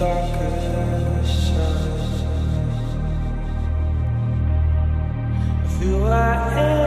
darkest side. I feel I am.